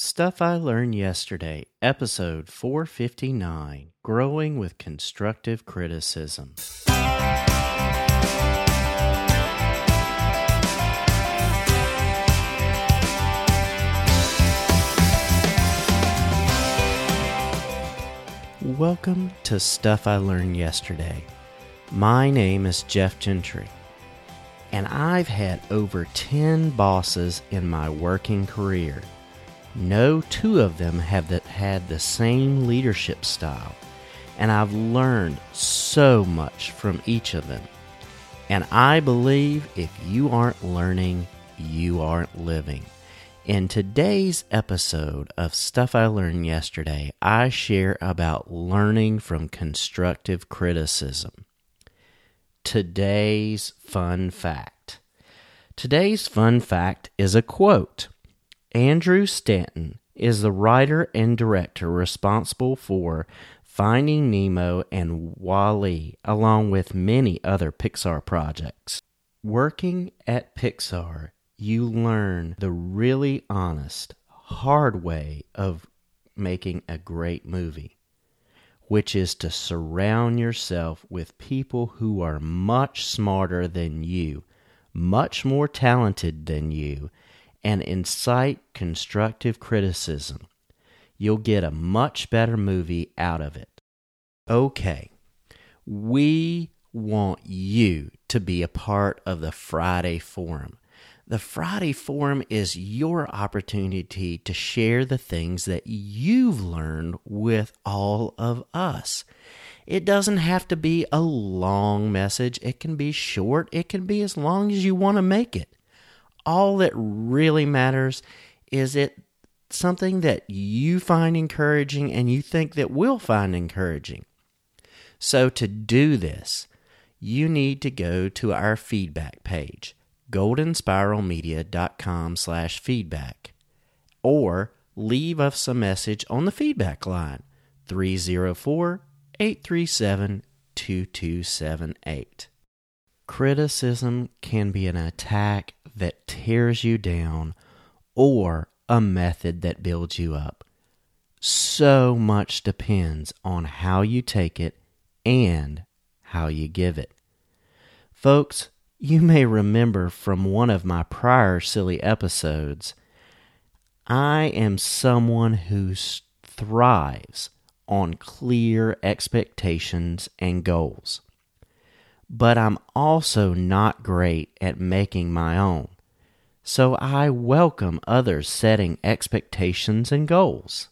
Stuff I Learned Yesterday, Episode 459 Growing with Constructive Criticism. Welcome to Stuff I Learned Yesterday. My name is Jeff Gentry, and I've had over 10 bosses in my working career. No two of them have that had the same leadership style, and I've learned so much from each of them. And I believe if you aren't learning, you aren't living. In today's episode of Stuff I Learned Yesterday, I share about learning from constructive criticism. Today's fun fact. Today's fun fact is a quote. Andrew Stanton is the writer and director responsible for Finding Nemo and WALL-E, along with many other Pixar projects. Working at Pixar, you learn the really honest, hard way of making a great movie, which is to surround yourself with people who are much smarter than you, much more talented than you, and incite constructive criticism. You'll get a much better movie out of it. Okay, we want you to be a part of the Friday Forum. The Friday Forum is your opportunity to share the things that you've learned with all of us. It doesn't have to be a long message, it can be short, it can be as long as you want to make it all that really matters is it something that you find encouraging and you think that we'll find encouraging. So to do this, you need to go to our feedback page, goldenspiralmedia.com slash feedback, or leave us a message on the feedback line, 304 837 2278. Criticism can be an attack that tears you down or a method that builds you up. So much depends on how you take it and how you give it. Folks, you may remember from one of my prior SILY episodes, I am someone who thrives on clear expectations and goals but I'm also not great at making my own. So I welcome others setting expectations and goals.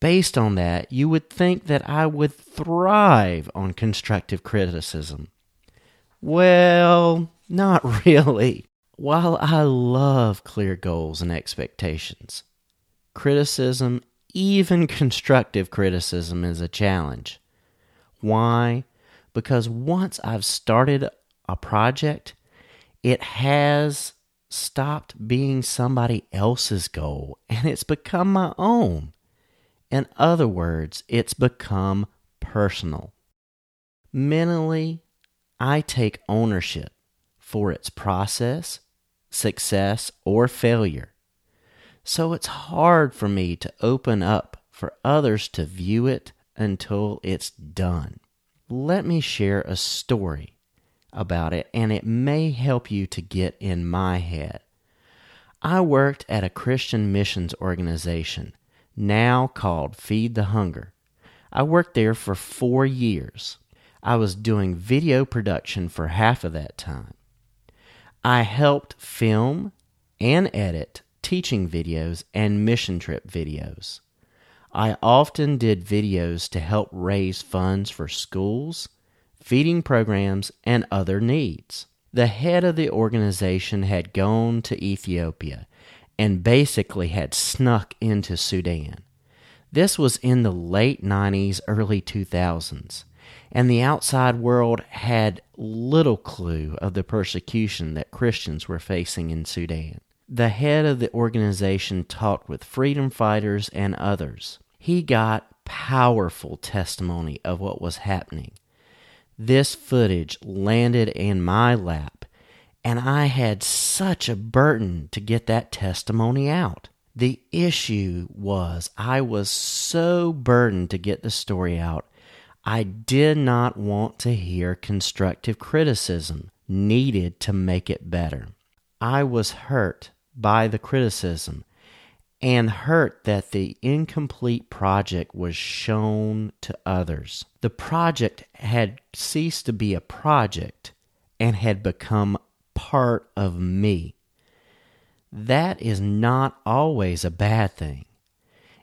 Based on that, you would think that I would thrive on constructive criticism. Well, not really. While I love clear goals and expectations, criticism, even constructive criticism, is a challenge. Why? Because once I've started a project, it has stopped being somebody else's goal and it's become my own. In other words, it's become personal. Mentally, I take ownership for its process, success, or failure. So it's hard for me to open up for others to view it until it's done let me share a story about it, and it may help you to get in my head. I worked at a Christian missions organization, now called Feed the Hunger. I worked there for four years. I was doing video production for half of that time. I helped film and edit teaching videos and mission trip videos. I often did videos to help raise funds for schools, feeding programs, and other needs. The head of the organization had gone to Ethiopia and basically had snuck into Sudan. This was in the late 90s, early 2000s, and the outside world had little clue of the persecution that Christians were facing in Sudan. The head of the organization talked with freedom fighters and others. He got powerful testimony of what was happening. This footage landed in my lap, and I had such a burden to get that testimony out. The issue was I was so burdened to get the story out, I did not want to hear constructive criticism needed to make it better. I was hurt by the criticism and hurt that the incomplete project was shown to others. The project had ceased to be a project and had become part of me. That is not always a bad thing.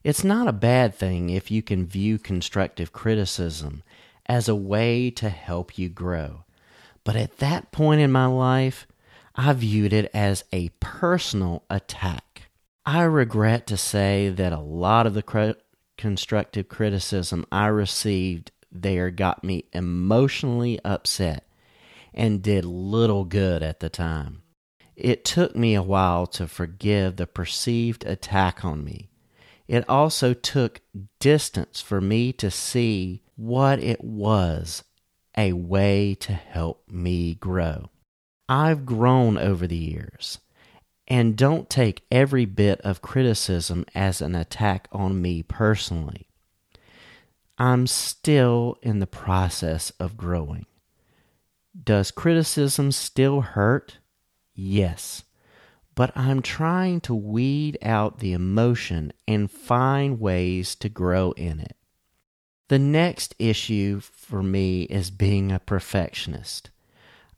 It's not a bad thing if you can view constructive criticism as a way to help you grow. But at that point in my life, I viewed it as a personal attack. I regret to say that a lot of the constructive criticism I received there got me emotionally upset and did little good at the time. It took me a while to forgive the perceived attack on me. It also took distance for me to see what it was a way to help me grow. I've grown over the years. And don't take every bit of criticism as an attack on me personally. I'm still in the process of growing. Does criticism still hurt? Yes. But I'm trying to weed out the emotion and find ways to grow in it. The next issue for me is being a perfectionist.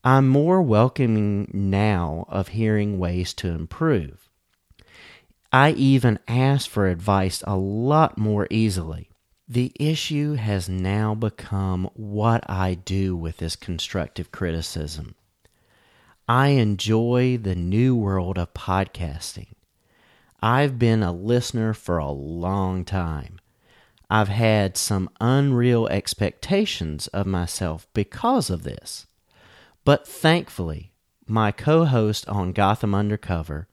I'm more welcoming now of hearing ways to improve. I even ask for advice a lot more easily. The issue has now become what I do with this constructive criticism. I enjoy the new world of podcasting. I've been a listener for a long time. I've had some unreal expectations of myself because of this. But thankfully, my co host on Gotham Undercover,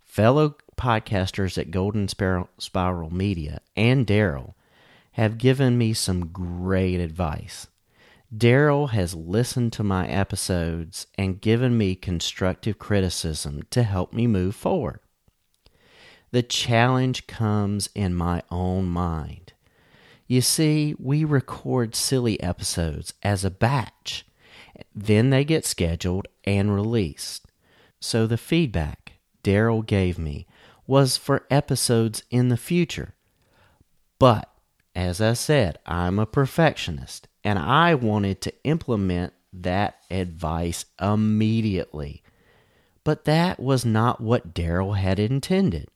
fellow podcasters at Golden Spiral Media, and Daryl have given me some great advice. Daryl has listened to my episodes and given me constructive criticism to help me move forward. The challenge comes in my own mind. You see, we record SILY episodes as a batch then they get scheduled and released. So the feedback Daryl gave me was for episodes in the future. But, as I said, I'm a perfectionist and I wanted to implement that advice immediately. But that was not what Daryl had intended.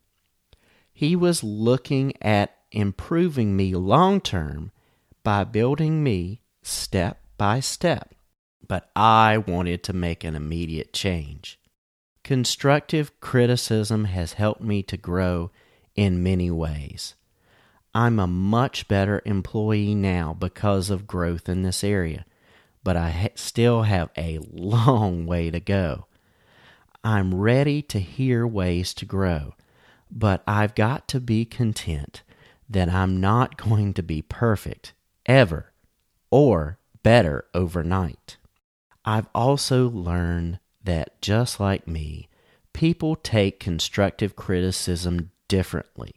He was looking at improving me long term by building me step by step but I wanted to make an immediate change. Constructive criticism has helped me to grow in many ways. I'm a much better employee now because of growth in this area, but I ha- still have a long way to go. I'm ready to hear ways to grow, but I've got to be content that I'm not going to be perfect ever or better overnight. I've also learned that just like me, people take constructive criticism differently.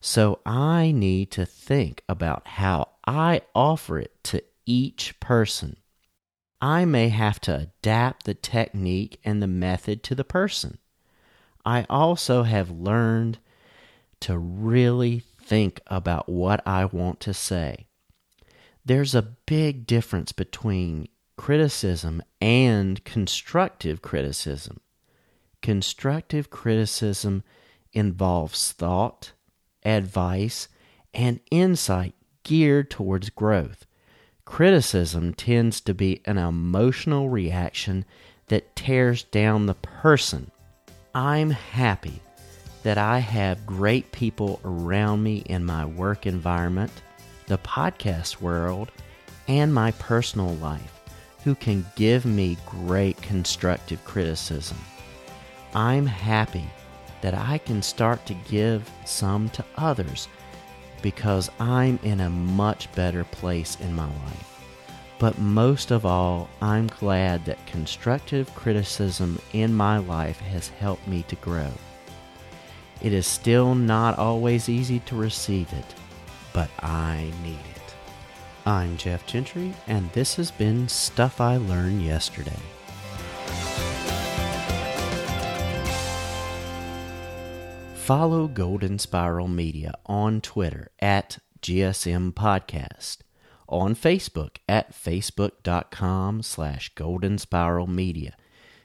So I need to think about how I offer it to each person. I may have to adapt the technique and the method to the person. I also have learned to really think about what I want to say. There's a big difference between criticism and constructive criticism. Constructive criticism involves thought, advice, and insight geared towards growth. Criticism tends to be an emotional reaction that tears down the person. I'm happy that I have great people around me in my work environment, the podcast world, and my personal life who can give me great constructive criticism. I'm happy that I can start to give some to others because I'm in a much better place in my life. But most of all, I'm glad that constructive criticism in my life has helped me to grow. It is still not always easy to receive it, but I need it. I'm Jeff Gentry, and this has been Stuff I Learned Yesterday. Follow Golden Spiral Media on Twitter at GSM Podcast, on Facebook at facebook.com slash Golden Spiral Media.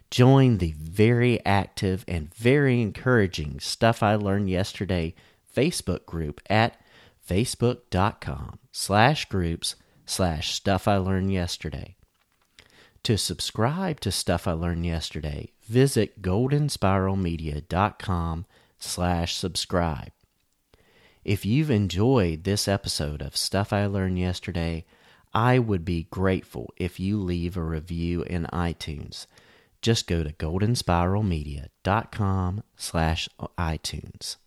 Join the very active and very encouraging Stuff I Learned Yesterday Facebook group at facebook.com slash groups slash Stuff I Learned Yesterday. To subscribe to Stuff I Learned Yesterday, visit goldenspiralmedia.com slash subscribe. If you've enjoyed this episode of Stuff I Learned Yesterday, I would be grateful if you leave a review in iTunes. Just go to goldenspiralmedia.com slash iTunes.